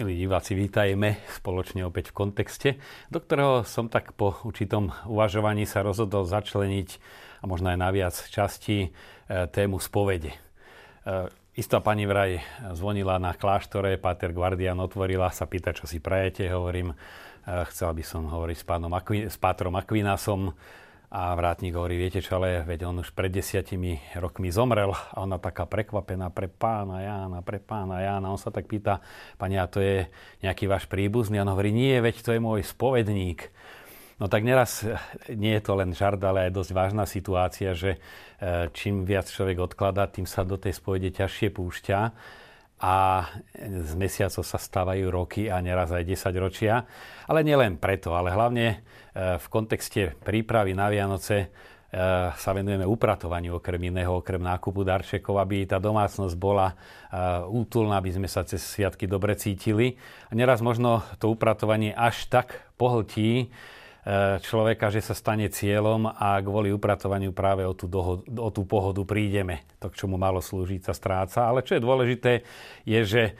Milí diváci, vítajme spoločne opäť v kontexte, do ktorého som tak po určitom uvažovaní sa rozhodol začleniť a možno aj naviac časti e, tému spovede. E, istá pani vraj zvonila na kláštore, Pater Guardian otvorila, sa pýta, čo si prajete, hovorím, e, chcela by som hovoriť s, pánom Aqui- s Pátrom Aquinasom, a vrátnik hovorí, viete čo, ale veď on už pred desiatimi rokmi zomrel a ona taká prekvapená pre pána Jána, pre pána Jána. On sa tak pýta, pani, a to je nejaký váš príbuzný? A on hovorí, nie, veď to je môj spovedník. No tak neraz nie je to len žart, ale aj dosť vážna situácia, že e, čím viac človek odkladá, tým sa do tej spovede ťažšie púšťa a z mesiacov sa stávajú roky a neraz aj 10 ročia. Ale nielen preto, ale hlavne e, v kontexte prípravy na Vianoce e, sa venujeme upratovaniu okrem iného, okrem nákupu darčekov, aby tá domácnosť bola e, útulná, aby sme sa cez sviatky dobre cítili. A neraz možno to upratovanie až tak pohltí, človeka, že sa stane cieľom a kvôli upratovaniu práve o tú, dohod, o tú pohodu prídeme. To, k čomu malo slúžiť, sa stráca. Ale čo je dôležité, je, že e,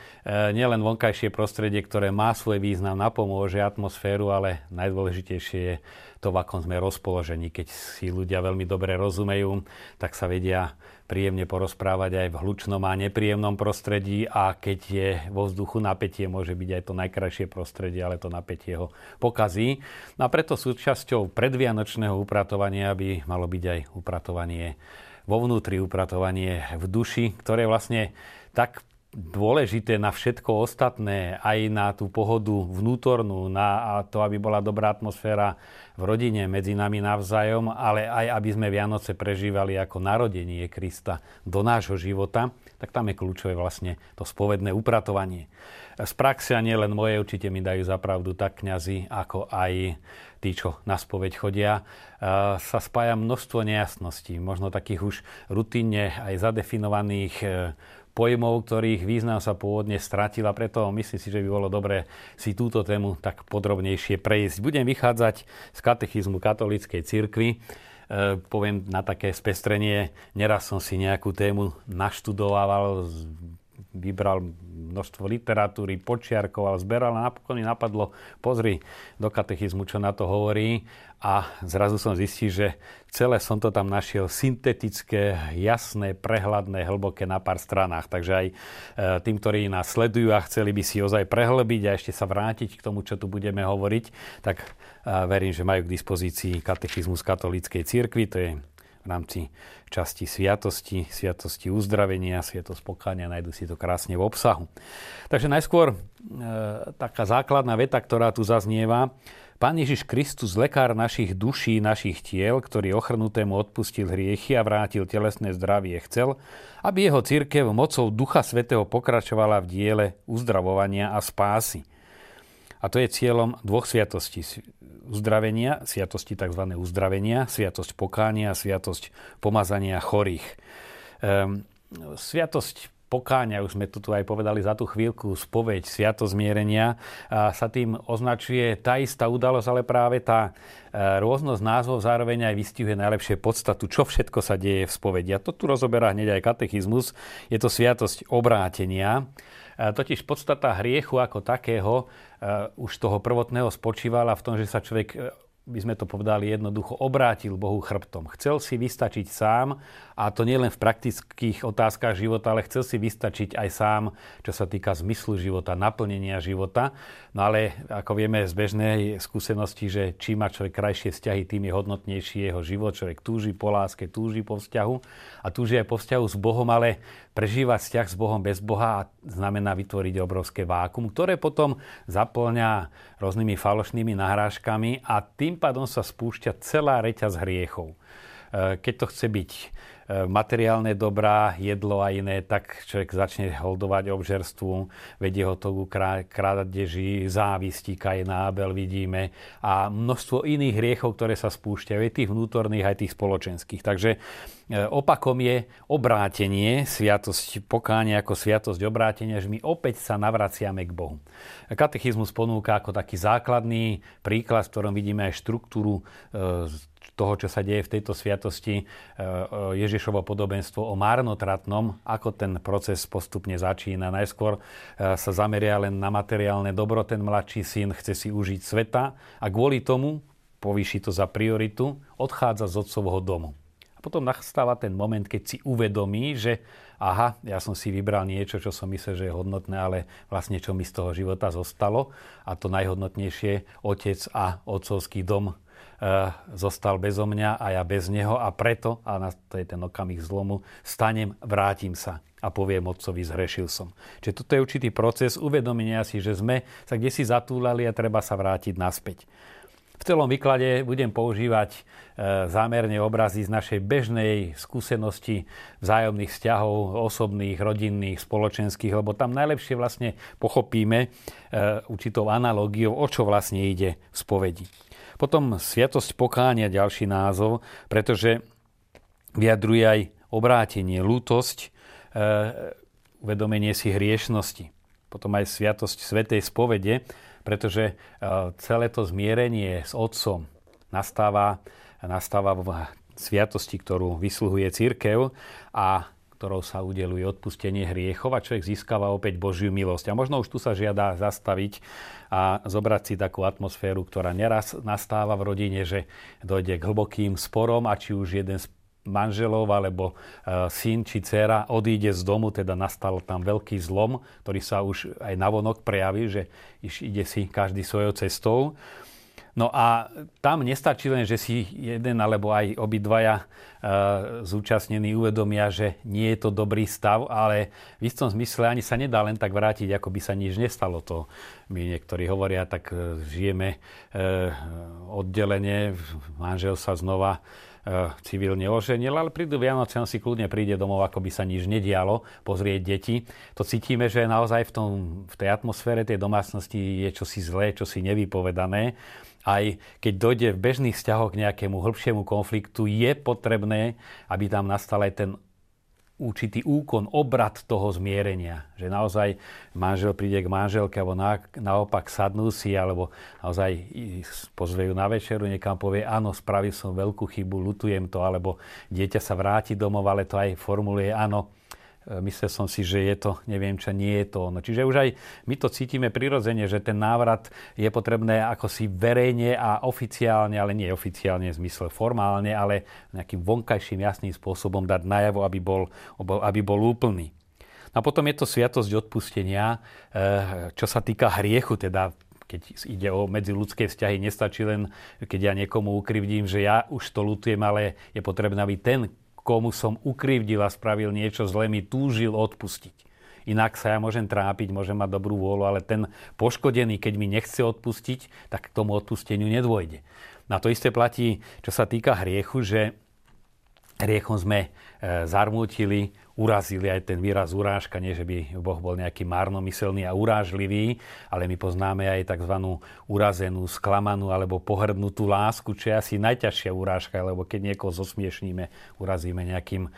nielen vonkajšie prostredie, ktoré má svoj význam, napomôže atmosféru, ale najdôležitejšie je to, v akom sme rozpoložení. Keď si ľudia veľmi dobre rozumejú, tak sa vedia príjemne porozprávať aj v hlučnom a nepríjemnom prostredí a keď je vo vzduchu napätie, môže byť aj to najkrajšie prostredie, ale to napätie ho pokazí. No a preto súčasťou predvianočného upratovania by malo byť aj upratovanie vo vnútri, upratovanie v duši, ktoré vlastne tak dôležité na všetko ostatné, aj na tú pohodu vnútornú, na to, aby bola dobrá atmosféra v rodine, medzi nami navzájom, ale aj aby sme Vianoce prežívali ako narodenie Krista do nášho života, tak tam je kľúčové vlastne to spovedné upratovanie. Z praxe a nie len moje, určite mi dajú zapravdu tak kňazi, ako aj tí, čo na spoveď chodia, sa spája množstvo nejasností, možno takých už rutinne aj zadefinovaných pojmov, ktorých význam sa pôvodne stratil a preto myslím si, že by bolo dobré si túto tému tak podrobnejšie prejsť. Budem vychádzať z katechizmu katolíckej cirkvi. E, poviem na také spestrenie, neraz som si nejakú tému naštudoval, vybral množstvo literatúry, počiarkoval, zberal a napokon mi napadlo, pozri do katechizmu, čo na to hovorí a zrazu som zistil, že celé som to tam našiel syntetické, jasné, prehľadné, hlboké na pár stranách. Takže aj e, tým, ktorí nás sledujú a chceli by si ozaj prehlbiť a ešte sa vrátiť k tomu, čo tu budeme hovoriť, tak e, verím, že majú k dispozícii katechizmus katolíckej cirkvi, to je rámci časti sviatosti, sviatosti uzdravenia, sviatosť pokáňa, nájdu si to krásne v obsahu. Takže najskôr e, taká základná veta, ktorá tu zaznieva. Pán Ježiš Kristus, lekár našich duší, našich tiel, ktorý ochrnutému odpustil hriechy a vrátil telesné zdravie, chcel, aby jeho církev mocou Ducha Svetého pokračovala v diele uzdravovania a spásy. A to je cieľom dvoch sviatostí uzdravenia, sviatosti tzv. uzdravenia, sviatosť pokánia, sviatosť pomazania chorých. Ehm, sviatosť pokáňa, už sme tu aj povedali za tú chvíľku, spoveď, sviatosť zmierenia, a sa tým označuje tá istá udalosť, ale práve tá e, rôznosť názvov zároveň aj vystihuje najlepšie podstatu, čo všetko sa deje v spovedi. A to tu rozoberá hneď aj katechizmus. Je to sviatosť obrátenia. E, totiž podstata hriechu ako takého už toho prvotného spočívala v tom, že sa človek by sme to povedali jednoducho, obrátil Bohu chrbtom. Chcel si vystačiť sám, a to nie len v praktických otázkach života, ale chcel si vystačiť aj sám, čo sa týka zmyslu života, naplnenia života. No ale ako vieme z bežnej skúsenosti, že čím má človek krajšie vzťahy, tým je hodnotnejší jeho život. Človek túži po láske, túži po vzťahu a túži aj po vzťahu s Bohom, ale prežívať vzťah s Bohom bez Boha znamená vytvoriť obrovské vákum, ktoré potom zaplňa rôznymi falošnými nahrážkami a tým pádom sa spúšťa celá reťaz hriechov. E, keď to chce byť E, materiálne dobrá, jedlo a iné, tak človek začne holdovať obžerstvu, vedie ho to ku krádeži, závisti, Kaina, Abel vidíme a množstvo iných hriechov, ktoré sa spúšťajú, aj tých vnútorných, aj tých spoločenských. Takže opakom je obrátenie, sviatosť pokánia ako sviatosť obrátenia, že my opäť sa navraciame k Bohu. Katechizmus ponúka ako taký základný príklad, v ktorom vidíme aj štruktúru e, toho, čo sa deje v tejto sviatosti, Ježišovo podobenstvo o márnotratnom, ako ten proces postupne začína. Najskôr sa zameria len na materiálne dobro, ten mladší syn chce si užiť sveta a kvôli tomu, povýši to za prioritu, odchádza z otcovho domu. A potom nastáva ten moment, keď si uvedomí, že aha, ja som si vybral niečo, čo som myslel, že je hodnotné, ale vlastne čo mi z toho života zostalo. A to najhodnotnejšie, otec a otcovský dom e, zostal bezo mňa a ja bez neho a preto, a to je ten okamih zlomu, stanem, vrátim sa a poviem otcovi, zhrešil som. Čiže toto je určitý proces uvedomenia si, že sme sa kde si zatúlali a treba sa vrátiť naspäť. V celom výklade budem používať e, zámerne obrazy z našej bežnej skúsenosti vzájomných vzťahov, osobných, rodinných, spoločenských, lebo tam najlepšie vlastne pochopíme e, určitou analógiou, o čo vlastne ide v spovedi. Potom Sviatosť pokánia, ďalší názov, pretože vyjadruje aj obrátenie, lútosť, e, uvedomenie si hriešnosti. Potom aj Sviatosť Svetej spovede, pretože e, celé to zmierenie s Otcom nastáva, nastáva v sviatosti, ktorú vysluhuje církev a ktorou sa udeluje odpustenie hriechov a človek získava opäť Božiu milosť. A možno už tu sa žiada zastaviť a zobrať si takú atmosféru, ktorá neraz nastáva v rodine, že dojde k hlbokým sporom a či už jeden z manželov alebo e, syn či dcera odíde z domu, teda nastal tam veľký zlom, ktorý sa už aj navonok prejaví, že ide si každý svojou cestou. No a tam nestačí len, že si jeden alebo aj obidvaja e, zúčastnení uvedomia, že nie je to dobrý stav, ale v istom zmysle ani sa nedá len tak vrátiť, ako by sa nič nestalo. To my niektorí hovoria, tak e, žijeme e, oddelenie, manžel sa znova civilne oženil, ale prídu Vianoce, on si kľudne príde domov, ako by sa nič nedialo, pozrieť deti. To cítime, že naozaj v, tom, v tej atmosfére tej domácnosti je čosi zlé, čosi nevypovedané. Aj keď dojde v bežných vzťahoch k nejakému hĺbšiemu konfliktu, je potrebné, aby tam nastal aj ten určitý úkon, obrad toho zmierenia. Že naozaj manžel príde k manželke, alebo na, naopak sadnú si, alebo naozaj pozvejú na večeru, niekam povie, áno, spravil som veľkú chybu, lutujem to, alebo dieťa sa vráti domov, ale to aj formuluje, áno, myslel som si, že je to, neviem čo, nie je to ono. Čiže už aj my to cítime prirodzene, že ten návrat je potrebné ako si verejne a oficiálne, ale nie oficiálne v zmysle formálne, ale nejakým vonkajším jasným spôsobom dať najavo, aby bol, aby bol úplný. A potom je to sviatosť odpustenia, e, čo sa týka hriechu, teda keď ide o medziludské vzťahy, nestačí len, keď ja niekomu ukrivdím, že ja už to lutujem, ale je potrebné, aby ten, komu som ukrivdil a spravil niečo zlé, mi túžil odpustiť. Inak sa ja môžem trápiť, môžem mať dobrú vôľu, ale ten poškodený, keď mi nechce odpustiť, tak k tomu odpusteniu nedôjde. Na to isté platí, čo sa týka hriechu, že hriechom sme e, zarmútili urazili aj ten výraz urážka, nie že by Boh bol nejaký márnomyselný a urážlivý, ale my poznáme aj tzv. urazenú, sklamanú alebo pohrdnutú lásku, čo je asi najťažšia urážka, lebo keď niekoho zosmiešníme, urazíme nejakým um,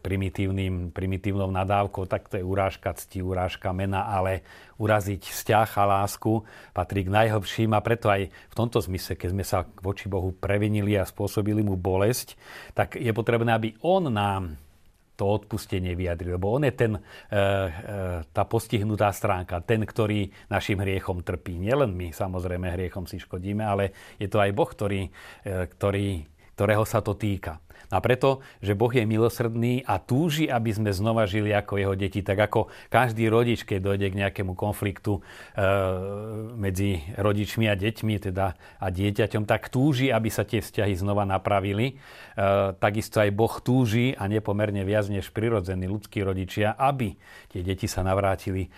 primitívnym, primitívnou nadávkou, tak to je urážka cti, urážka mena, ale uraziť vzťah a lásku patrí k najhlbším a preto aj v tomto zmysle, keď sme sa voči Bohu previnili a spôsobili mu bolesť, tak je potrebné, aby On nám to odpustenie vyjadri. Lebo on je ten, e, e, tá postihnutá stránka, ten, ktorý našim hriechom trpí. Nielen my, samozrejme, hriechom si škodíme, ale je to aj Boh, ktorý, e, ktorý, ktorého sa to týka. A preto, že Boh je milosrdný a túži, aby sme znova žili ako jeho deti, tak ako každý rodič, keď dojde k nejakému konfliktu e, medzi rodičmi a deťmi teda, a dieťaťom, tak túži, aby sa tie vzťahy znova napravili. E, takisto aj Boh túži a nepomerne viac než prirodzení ľudskí rodičia, aby tie deti sa navrátili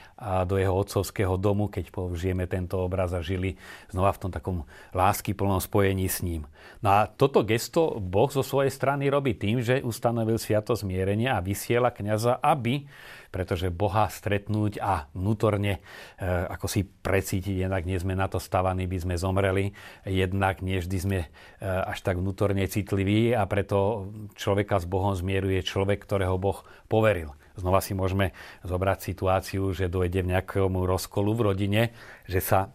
do jeho otcovského domu, keď použijeme tento obraz a žili znova v tom takom lásky plnom spojení s ním. No a toto gesto Boh zo svojej strany robí tým, že ustanovil sviato zmierenia a vysiela kniaza, aby pretože Boha stretnúť a vnútorne e, ako si precítiť, jednak nie sme na to stavaní, by sme zomreli, jednak nie vždy sme e, až tak vnútorne citliví a preto človeka s Bohom zmieruje človek, ktorého Boh poveril Znova si môžeme zobrať situáciu, že dojde v nejakému rozkolu v rodine, že sa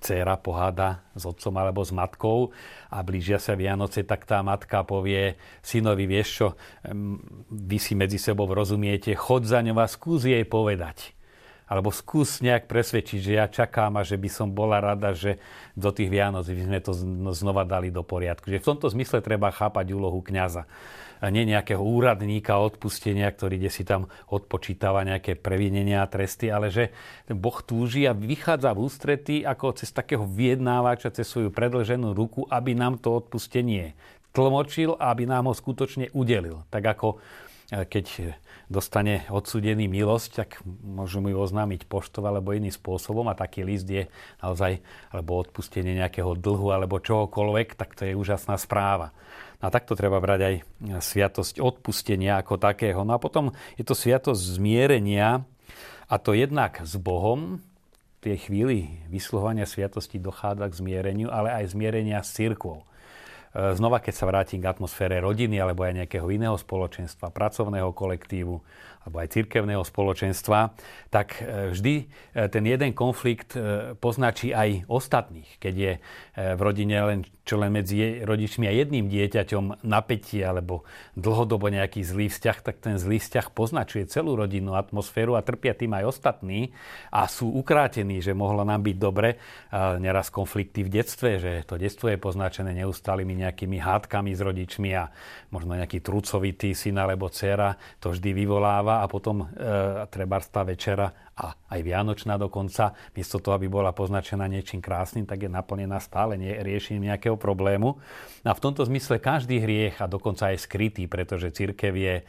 dcéra poháda s otcom alebo s matkou a blížia sa Vianoce, tak tá matka povie synovi, vieš čo, vy si medzi sebou rozumiete, chod za ňou a skús jej povedať alebo skús nejak presvedčiť, že ja čakám a že by som bola rada, že do tých Vianoc by sme to znova dali do poriadku. Že v tomto zmysle treba chápať úlohu kňaza. Nie nejakého úradníka odpustenia, ktorý ide si tam odpočítava nejaké previnenia a tresty, ale že Boh túži a vychádza v ústrety ako cez takého vyjednávača, cez svoju predlženú ruku, aby nám to odpustenie tlmočil a aby nám ho skutočne udelil. Tak ako e, keď dostane odsudený milosť, tak môžu mu ju oznámiť poštov alebo iným spôsobom a taký list je naozaj, alebo odpustenie nejakého dlhu alebo čohokoľvek, tak to je úžasná správa. A takto treba brať aj sviatosť odpustenia ako takého. No a potom je to sviatosť zmierenia a to jednak s Bohom, v tej chvíli vysluhovania sviatosti dochádza k zmiereniu, ale aj zmierenia s církvou. E, znova, keď sa vrátim k atmosfére rodiny alebo aj nejakého iného spoločenstva, pracovného kolektívu alebo aj cirkevného spoločenstva, tak e, vždy e, ten jeden konflikt poznačí aj ostatných. Keď je v rodine len čo len medzi rodičmi a jedným dieťaťom napätie alebo dlhodobo nejaký zlý vzťah, tak ten zlý vzťah poznačuje celú rodinnú atmosféru a trpia tým aj ostatní a sú ukrátení, že mohlo nám byť dobre. Neraz konflikty v detstve, že to detstvo je poznačené neustálými nejakými hádkami s rodičmi a možno nejaký trucovitý syn alebo dcera to vždy vyvoláva a potom e, treba tá večera a aj Vianočná dokonca, miesto toho, aby bola poznačená niečím krásnym, tak je naplnená stále nie, riešením nejakého problému. A v tomto zmysle každý hriech a dokonca aj skrytý, pretože církev je e,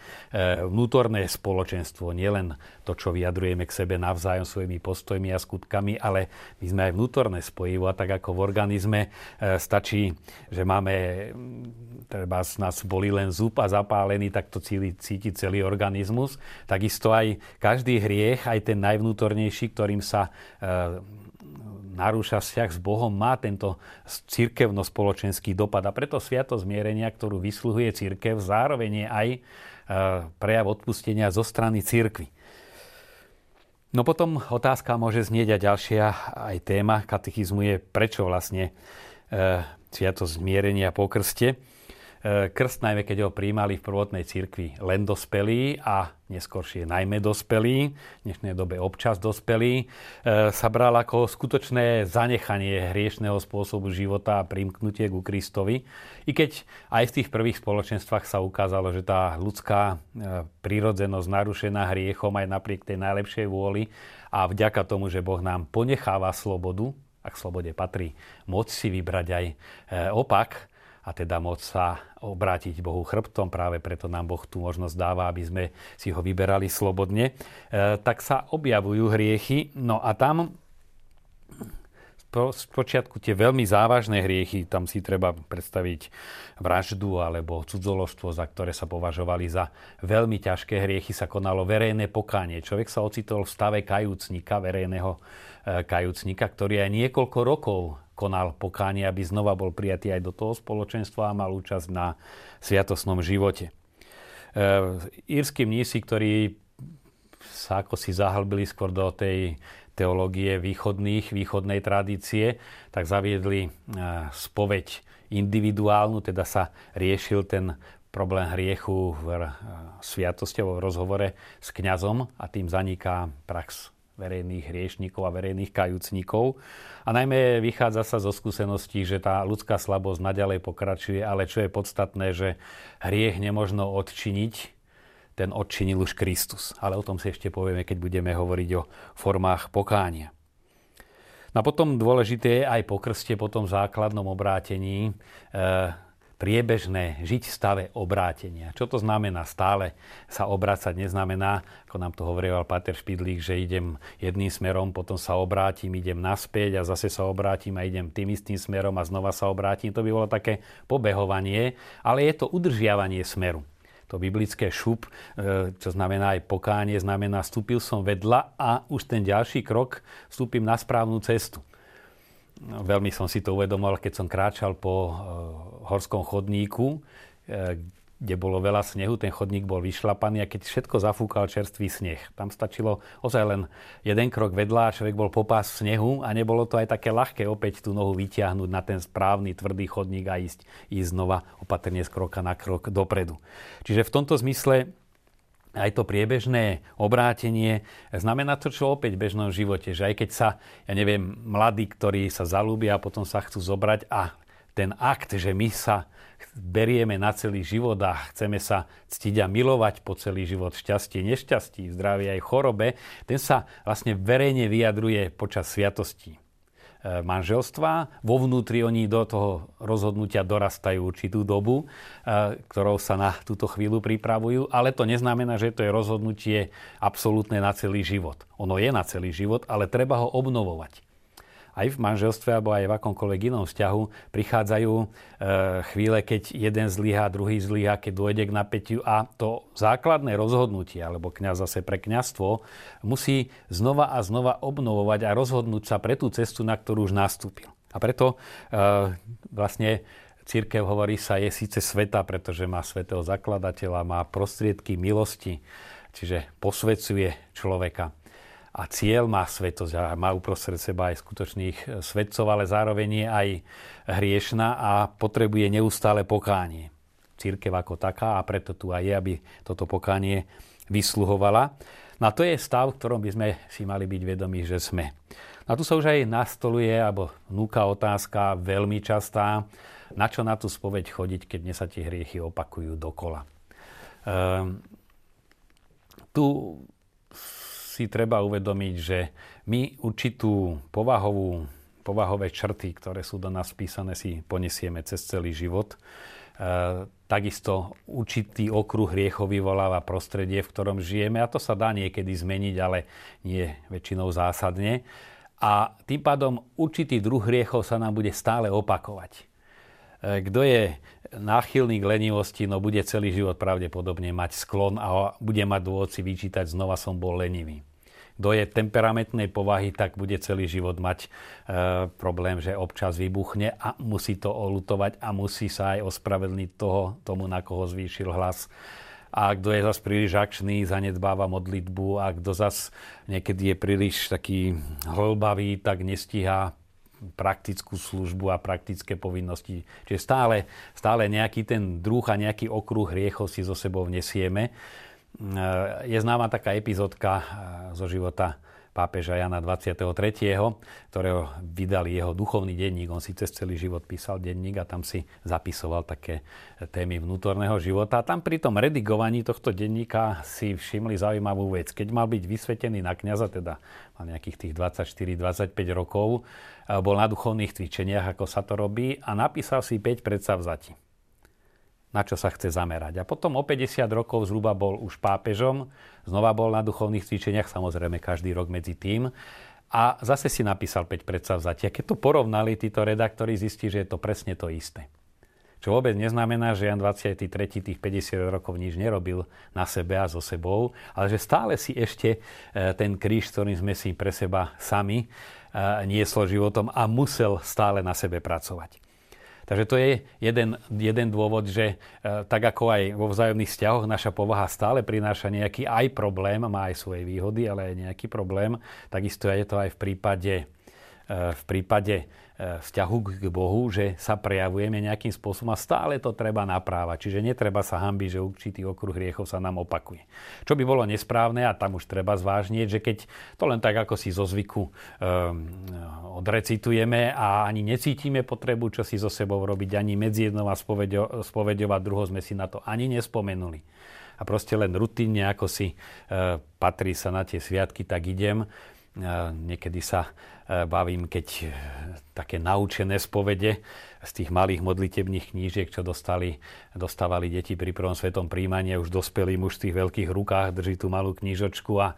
vnútorné spoločenstvo, nielen to, čo vyjadrujeme k sebe navzájom svojimi postojmi a skutkami, ale my sme aj vnútorné spojivo a tak ako v organizme e, stačí, že máme treba z nás boli len zub a zapálený, tak to cíti celý organizmus. Takisto aj každý hriech, aj ten najvnútornejší, ktorým sa e, narúša vzťah s Bohom, má tento cirkevno-spoločenský dopad. A preto sviato zmierenia, ktorú vysluhuje církev, zároveň je aj e, prejav odpustenia zo strany církvy. No potom otázka môže znieť a ďalšia aj téma katechizmu je, prečo vlastne e, sviato zmierenia po krste. E, krst najmä, keď ho príjmali v prvotnej cirkvi len dospelí a neskôršie najmä dospelí, v dnešnej dobe občas dospelí, e, sa bral ako skutočné zanechanie hriešného spôsobu života a primknutie ku Kristovi. I keď aj v tých prvých spoločenstvách sa ukázalo, že tá ľudská e, prírodzenosť narušená hriechom aj napriek tej najlepšej vôli a vďaka tomu, že Boh nám ponecháva slobodu, ak slobode patrí moc si vybrať aj opak, a teda môcť sa obrátiť Bohu chrbtom, práve preto nám Boh tú možnosť dáva, aby sme si ho vyberali slobodne, e, tak sa objavujú hriechy. No a tam z počiatku tie veľmi závažné hriechy, tam si treba predstaviť vraždu alebo cudzoložstvo, za ktoré sa považovali za veľmi ťažké hriechy, sa konalo verejné pokánie. Človek sa ocitol v stave kajúcnika, verejného e, kajúcnika, ktorý aj niekoľko rokov konal pokánie, aby znova bol prijatý aj do toho spoločenstva a mal účasť na sviatosnom živote. E, írsky mnísi, ktorí sa ako si zahlbili skôr do tej teológie východných, východnej tradície, tak zaviedli e, spoveď individuálnu, teda sa riešil ten problém hriechu v e, sviatosti v rozhovore s kňazom a tým zaniká prax verejných hriešnikov a verejných kajúcnikov. A najmä vychádza sa zo skúseností, že tá ľudská slabosť naďalej pokračuje, ale čo je podstatné, že hriech nemožno odčiniť, ten odčinil už Kristus. Ale o tom si ešte povieme, keď budeme hovoriť o formách pokánia. No a potom dôležité je aj po krste, po tom základnom obrátení, e, priebežné žiť v stave obrátenia. Čo to znamená? Stále sa obrácať neznamená, ako nám to hovoril Pater Špidlík, že idem jedným smerom, potom sa obrátim, idem naspäť a zase sa obrátim a idem tým istým smerom a znova sa obrátim. To by bolo také pobehovanie, ale je to udržiavanie smeru. To biblické šup, e, čo znamená aj pokánie, znamená, vstúpil som vedľa a už ten ďalší krok vstúpim na správnu cestu. No, veľmi som si to uvedomoval, keď som kráčal po uh, horskom chodníku, uh, kde bolo veľa snehu, ten chodník bol vyšlapaný a keď všetko zafúkal čerstvý sneh. Tam stačilo ozaj len jeden krok vedľa a človek bol popás v snehu a nebolo to aj také ľahké opäť tú nohu vyťahnuť na ten správny tvrdý chodník a ísť, ísť znova opatrne z kroka na krok dopredu. Čiže v tomto zmysle aj to priebežné obrátenie znamená to, čo opäť v bežnom živote, že aj keď sa, ja neviem, mladí, ktorí sa zalúbia a potom sa chcú zobrať a ten akt, že my sa berieme na celý život a chceme sa ctiť a milovať po celý život šťastie, nešťastí, zdravie aj chorobe, ten sa vlastne verejne vyjadruje počas sviatostí manželstva. Vo vnútri oni do toho rozhodnutia dorastajú určitú dobu, e, ktorou sa na túto chvíľu pripravujú, ale to neznamená, že to je rozhodnutie absolútne na celý život. Ono je na celý život, ale treba ho obnovovať aj v manželstve alebo aj v akomkoľvek inom vzťahu prichádzajú e, chvíle, keď jeden zlyhá, druhý zlyhá, keď dôjde k napätiu a to základné rozhodnutie, alebo kňaz zase pre kňazstvo, musí znova a znova obnovovať a rozhodnúť sa pre tú cestu, na ktorú už nastúpil. A preto e, vlastne církev hovorí sa je síce sveta, pretože má svetého zakladateľa, má prostriedky milosti, čiže posvecuje človeka a cieľ má svetosť a má uprostred seba aj skutočných e, svetcov, ale zároveň je aj hriešna a potrebuje neustále pokánie. Církev ako taká a preto tu aj je, aby toto pokánie vysluhovala. No to je stav, v ktorom by sme si mali byť vedomí, že sme. A tu sa už aj nastoluje, alebo núka otázka veľmi častá, na čo na tú spoveď chodiť, keď dnes sa tie hriechy opakujú dokola. Ehm, tu si treba uvedomiť, že my určitú povahovú, povahové črty, ktoré sú do nás písané, si ponesieme cez celý život. E, takisto určitý okruh hriechov vyvoláva prostredie, v ktorom žijeme a to sa dá niekedy zmeniť, ale nie väčšinou zásadne. A tým pádom určitý druh hriechov sa nám bude stále opakovať. E, kto je náchylný k lenivosti, no bude celý život pravdepodobne mať sklon a bude mať dôvod si vyčítať, znova som bol lenivý kto je temperamentnej povahy, tak bude celý život mať e, problém, že občas vybuchne a musí to olutovať a musí sa aj ospravedlniť toho, tomu, na koho zvýšil hlas. A kto je zase príliš akčný, zanedbáva modlitbu a kto zase niekedy je príliš taký hlbavý, tak nestíha praktickú službu a praktické povinnosti. Čiže stále, stále nejaký ten druh a nejaký okruh hriechov si zo sebou vnesieme je známa taká epizódka eh, zo života pápeža Jana 23., ktorého vydali jeho duchovný denník. On si cez celý život písal denník a tam si zapisoval také témy vnútorného života. A tam pri tom redigovaní tohto denníka si všimli zaujímavú vec. Keď mal byť vysvetený na kňaza, teda mal nejakých tých 24-25 rokov, eh, bol na duchovných cvičeniach, ako sa to robí, a napísal si 5 predsavzatí na čo sa chce zamerať. A potom o 50 rokov zhruba bol už pápežom, znova bol na duchovných cvičeniach, samozrejme každý rok medzi tým. A zase si napísal 5 predsavzatia. Keď to porovnali títo redaktori, zistí, že je to presne to isté. Čo vôbec neznamená, že Jan 23. tých 50 rokov nič nerobil na sebe a so sebou, ale že stále si ešte e, ten kríž, ktorým sme si pre seba sami e, nieslo životom a musel stále na sebe pracovať. Takže to je jeden, jeden dôvod, že e, tak ako aj vo vzájomných vzťahoch naša povaha stále prináša nejaký aj problém, má aj svoje výhody, ale aj nejaký problém, takisto je to aj v prípade, e, v prípade vzťahu k Bohu, že sa prejavujeme nejakým spôsobom a stále to treba naprávať. Čiže netreba sa hambiť, že určitý okruh hriechov sa nám opakuje. Čo by bolo nesprávne, a tam už treba zvážnieť, že keď to len tak ako si zo zvyku um, odrecitujeme a ani necítime potrebu, čo si so sebou robiť, ani medzi jednou a spovedovať druhou sme si na to ani nespomenuli a proste len rutinne, ako si e, patrí sa na tie sviatky, tak idem. Niekedy sa E, bavím, keď e, také naučené spovede z tých malých modlitebných knížiek, čo dostali, dostávali deti pri prvom svetom príjmaní, už dospelý muž v tých veľkých rukách drží tú malú knížočku a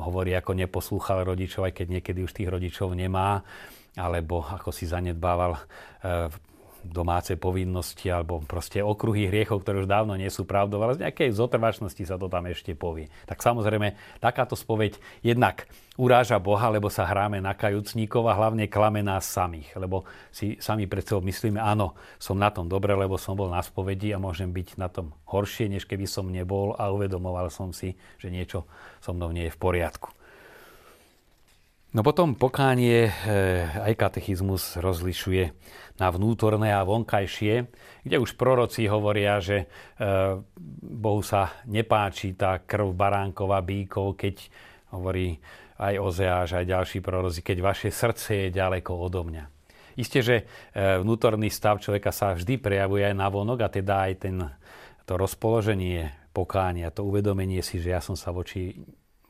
hovorí, ako neposlúchal rodičov, aj keď niekedy už tých rodičov nemá, alebo ako si zanedbával e, domáce povinnosti alebo proste okruhy hriechov, ktoré už dávno nie sú pravdou, ale z nejakej zotrvačnosti sa to tam ešte povie. Tak samozrejme, takáto spoveď jednak uráža Boha, lebo sa hráme na kajúcníkov a hlavne klame nás samých, lebo si sami pred sebou myslíme, áno, som na tom dobre, lebo som bol na spovedi a môžem byť na tom horšie, než keby som nebol a uvedomoval som si, že niečo so mnou nie je v poriadku. No potom pokánie, eh, aj katechizmus rozlišuje na vnútorné a vonkajšie, kde už proroci hovoria, že eh, Bohu sa nepáči tá krv baránkova bíkov, keď hovorí aj Ozeáš, aj ďalší proroci, keď vaše srdce je ďaleko odo mňa. Isté, že eh, vnútorný stav človeka sa vždy prejavuje aj na vonok a teda aj ten, to rozpoloženie pokánia, to uvedomenie si, že ja som sa voči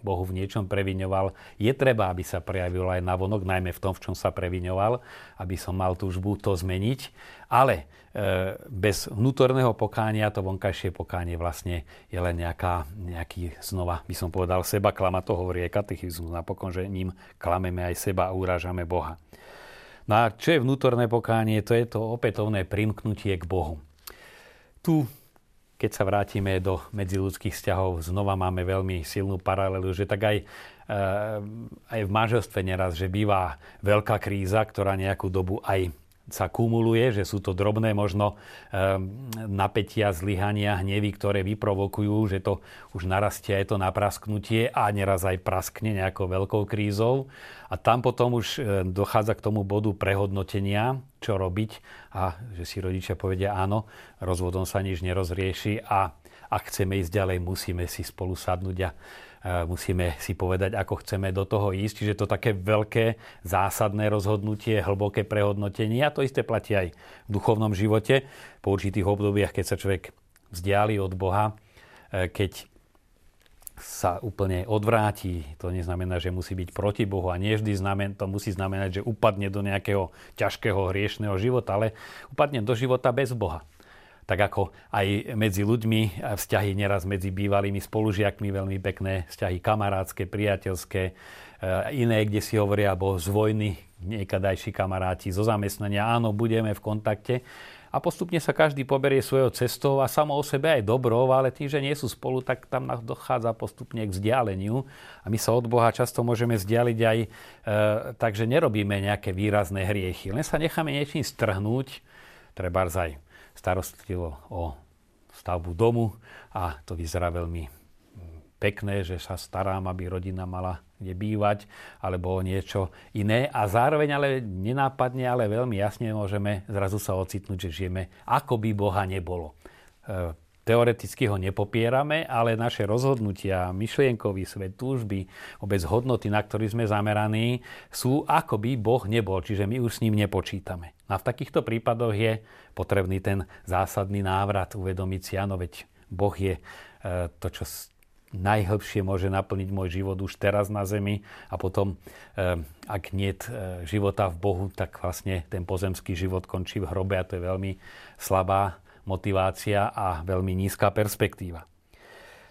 Bohu v niečom previňoval, je treba, aby sa prejavil aj na vonok, najmä v tom, v čom sa previňoval, aby som mal túžbu to zmeniť. Ale e, bez vnútorného pokánia to vonkajšie pokánie vlastne je len nejaká, nejaký, znova by som povedal, seba klama, to hovorí aj katechizmus napokon, že ním klameme aj seba a urážame Boha. No a čo je vnútorné pokánie? To je to opätovné primknutie k Bohu. Tu keď sa vrátime do medziludských vzťahov, znova máme veľmi silnú paralelu, že tak aj, eh, aj v manželstve neraz, že býva veľká kríza, ktorá nejakú dobu aj sa kumuluje, že sú to drobné možno ehm, napätia, zlyhania, hnevy, ktoré vyprovokujú, že to už narastie aj to naprasknutie a neraz aj praskne nejakou veľkou krízou. A tam potom už e, dochádza k tomu bodu prehodnotenia, čo robiť a že si rodičia povedia áno, rozvodom sa nič nerozrieši a ak chceme ísť ďalej, musíme si spolu sadnúť a musíme si povedať, ako chceme do toho ísť. Čiže to také veľké, zásadné rozhodnutie, hlboké prehodnotenie. A to isté platí aj v duchovnom živote. Po určitých obdobiach, keď sa človek vzdiali od Boha, e, keď sa úplne odvráti. To neznamená, že musí byť proti Bohu a nie vždy znamen, to musí znamenať, že upadne do nejakého ťažkého hriešného života, ale upadne do života bez Boha tak ako aj medzi ľuďmi, vzťahy neraz medzi bývalými spolužiakmi, veľmi pekné vzťahy kamarátske, priateľské, e, iné, kde si hovoria, alebo z vojny, niekadajší kamaráti, zo zamestnania, áno, budeme v kontakte. A postupne sa každý poberie svojou cestou a samo o sebe aj dobrou, ale tým, že nie sú spolu, tak tam dochádza postupne k vzdialeniu. A my sa od Boha často môžeme vzdialiť aj e, takže nerobíme nejaké výrazné hriechy. Len sa necháme niečím strhnúť, treba aj starostlivo o stavbu domu a to vyzerá veľmi pekné, že sa starám, aby rodina mala kde bývať, alebo o niečo iné. A zároveň ale nenápadne, ale veľmi jasne môžeme zrazu sa ocitnúť, že žijeme, ako by Boha nebolo. E, teoreticky ho nepopierame, ale naše rozhodnutia, myšlienkový svet, túžby, vôbec hodnoty, na ktorých sme zameraní, sú ako by Boh nebol, čiže my už s ním nepočítame. A v takýchto prípadoch je potrebný ten zásadný návrat, uvedomiť si, áno, veď Boh je e, to, čo najhlbšie môže naplniť môj život už teraz na zemi a potom, e, ak nie je života v Bohu, tak vlastne ten pozemský život končí v hrobe a to je veľmi slabá motivácia a veľmi nízka perspektíva.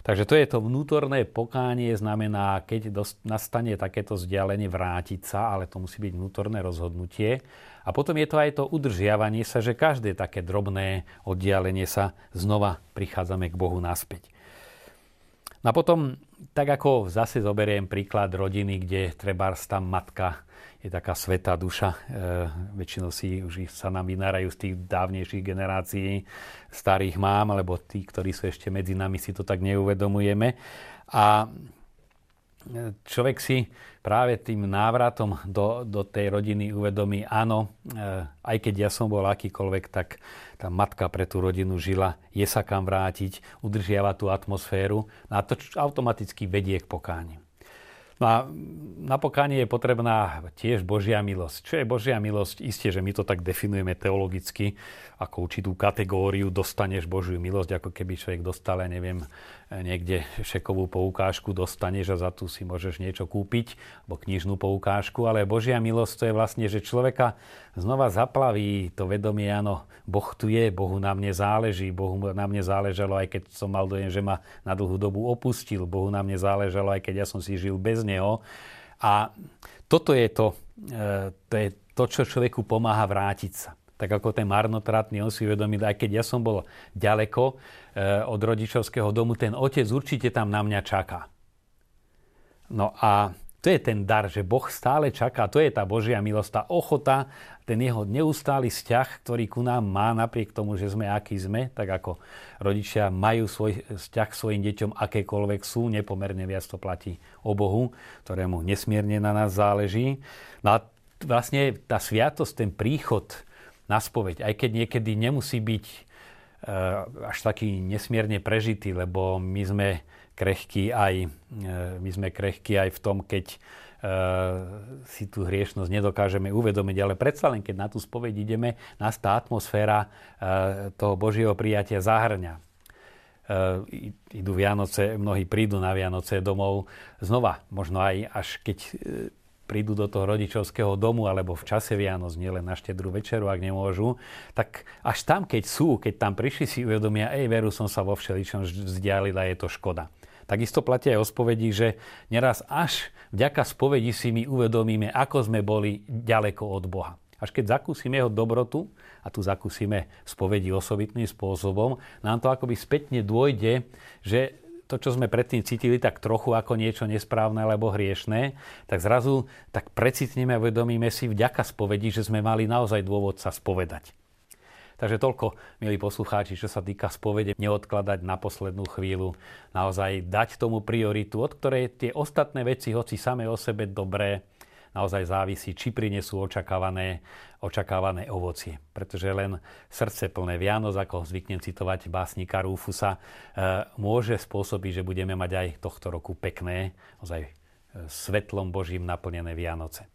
Takže to je to vnútorné pokánie, znamená, keď nastane takéto vzdialenie, vrátiť sa, ale to musí byť vnútorné rozhodnutie. A potom je to aj to udržiavanie sa, že každé také drobné oddialenie sa znova prichádzame k Bohu naspäť. No a potom, tak ako zase zoberiem príklad rodiny, kde treba tam matka je taká svetá duša. E, väčšinou si už sa nám vynárajú z tých dávnejších generácií starých mám, alebo tí, ktorí sú ešte medzi nami, si to tak neuvedomujeme. A človek si práve tým návratom do, do tej rodiny uvedomí, áno, e, aj keď ja som bol akýkoľvek, tak tá matka pre tú rodinu žila, je sa kam vrátiť, udržiava tú atmosféru a to automaticky vedie k pokániu. No a na pokánie je potrebná tiež Božia milosť. Čo je Božia milosť? Isté, že my to tak definujeme teologicky, ako určitú kategóriu dostaneš Božiu milosť, ako keby človek dostal, ja neviem, niekde šekovú poukážku dostaneš a za tú si môžeš niečo kúpiť, alebo knižnú poukážku, ale Božia milosť to je vlastne, že človeka znova zaplaví to vedomie, áno, Boh tu je, Bohu na mne záleží, Bohu na mne záležalo, aj keď som mal dojem, že ma na dlhú dobu opustil, Bohu na mne záležalo, aj keď ja som si žil bez Neho. A toto je to, e, to, je to čo človeku pomáha vrátiť sa. Tak ako ten marnotratný, on si uvedomí, aj keď ja som bol ďaleko e, od rodičovského domu, ten otec určite tam na mňa čaká. No a to je ten dar, že Boh stále čaká, to je tá Božia milosť, tá ochota, ten jeho neustály vzťah, ktorý ku nám má, napriek tomu, že sme akí sme, tak ako rodičia majú svoj vzťah k svojim deťom, akékoľvek sú, nepomerne viac to platí o Bohu, ktorému nesmierne na nás záleží. No a vlastne tá sviatosť, ten príchod na spoveď, aj keď niekedy nemusí byť e, až taký nesmierne prežitý, lebo my sme krehkí aj, e, my sme krehkí aj v tom, keď e, si tú hriešnosť nedokážeme uvedomiť, ale predsa len, keď na tú spoveď ideme, nás tá atmosféra toho Božieho prijatia zahrňa. Idú Vianoce, mnohí prídu na Vianoce domov znova, možno aj až keď prídu do toho rodičovského domu alebo v čase Vianoc, nielen na štedrú večeru, ak nemôžu, tak až tam, keď sú, keď tam prišli, si uvedomia, ej, veru som sa vo všeličom vzdialil a je to škoda. Takisto platia aj o spovedi, že neraz až vďaka spovedi si my uvedomíme, ako sme boli ďaleko od Boha. Až keď zakúsime jeho dobrotu, a tu zakúsime spovedi osobitným spôsobom, nám to akoby spätne dôjde, že to, čo sme predtým cítili tak trochu ako niečo nesprávne alebo hriešné, tak zrazu tak precitneme a uvedomíme si vďaka spovedi, že sme mali naozaj dôvod sa spovedať. Takže toľko, milí poslucháči, čo sa týka spovede, neodkladať na poslednú chvíľu, naozaj dať tomu prioritu, od ktorej tie ostatné veci, hoci same o sebe dobré, naozaj závisí, či prinesú očakávané, očakávané ovocie. Pretože len srdce plné Vianoc, ako zvyknem citovať básnika Rúfusa, e, môže spôsobiť, že budeme mať aj tohto roku pekné, naozaj e, svetlom Božím naplnené Vianoce.